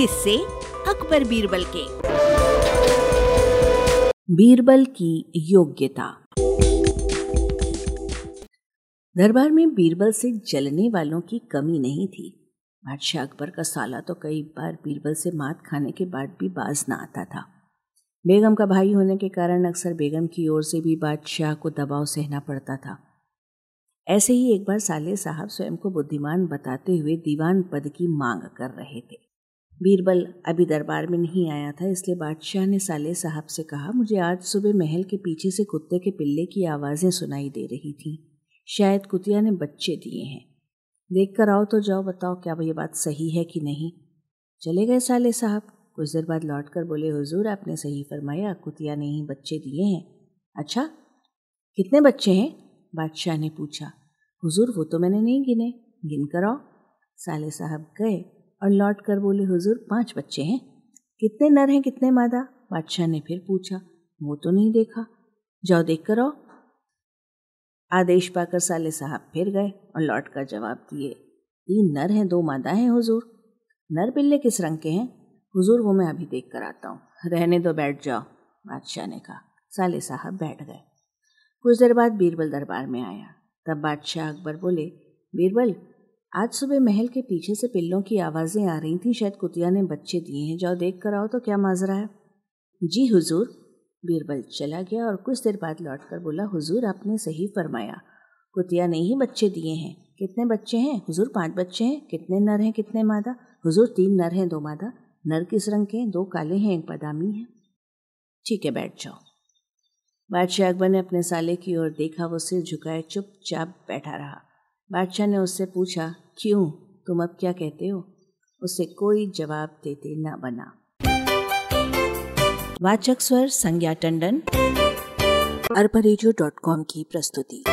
किससे अकबर बीरबल के। बीरबल की योग्यता। दरबार में बीरबल से जलने वालों की कमी नहीं थी। बादशाह अकबर का साला तो कई बार बीरबल से मात खाने के बाद भी बाज ना आता था। बेगम का भाई होने के कारण अक्सर बेगम की ओर से भी बादशाह को दबाव सहना पड़ता था। ऐसे ही एक बार साले साहब स्वयं को बुद्धिमान बताते हुए दीवान पद की मांग कर रहे थे। बीरबल अभी दरबार में नहीं आया था, इसलिए बादशाह ने साले साहब से कहा, मुझे आज सुबह महल के पीछे से कुत्ते के पिल्ले की आवाज़ें सुनाई दे रही थी। शायद कुतिया ने बच्चे दिए हैं। देख कर आओ तो जाओ, बताओ क्या वो ये बात सही है कि नहीं? चले गए साले साहब। कुछ देर बाद लौट कर बोले, हुजूर, आपने सही फरमाया, कुतिया ने ही बच्चे दिए हैं। अच्छा कितने बच्चे हैं? बादशाह ने पूछा। हुजूर, वो तो मैंने नहीं गिने। गिन कर आओ। साले साहब गए। और लौट कर बोले, हुजूर, पाँच बच्चे हैं। कितने नर हैं, कितने मादा? बादशाह ने फिर पूछा वो तो नहीं देखा। जाओ देख कर आओ। आदेश पाकर साले साहब फिर गए और लौट कर जवाब दिए, तीन नर हैं, दो मादा हैं, हुजूर। नर बिल्ले किस रंग के हैं? हुजूर, वो मैं अभी देख कर आता हूँ। रहने दो, बैठ जाओ, बादशाह ने कहा। साले साहब बैठ गए। कुछ देर बाद बीरबल दरबार में आया। तब बादशाह अकबर बोले, बीरबल आज सुबह महल के पीछे से पिल्लों की आवाज़ें आ रही थी। शायद कुतिया ने बच्चे दिए हैं। जाओ देख कर आओ तो क्या माजरा है। जी हुजूर। बीरबल चला गया और कुछ देर बाद लौट कर बोला, हुजूर, आपने सही फरमाया। कुतिया ने ही बच्चे दिए हैं। कितने बच्चे हैं? हुजूर, पाँच बच्चे हैं। कितने नर हैं, कितने मादा? हुजूर, तीन नर हैं, दो मादा। नर किस रंग के हैं? दो काले हैं, एक बादामी है। ठीक है, बैठ जाओ। बादशाह अकबर ने अपने साले की ओर देखा, वो सिर झुकाए चुपचाप बैठा रहा। बादशाह ने उससे पूछा, क्यों? तुम अब क्या कहते हो? उसे कोई जवाब देते न बना। वाचक स्वर संज्ञा टंडन कॉम की प्रस्तुति।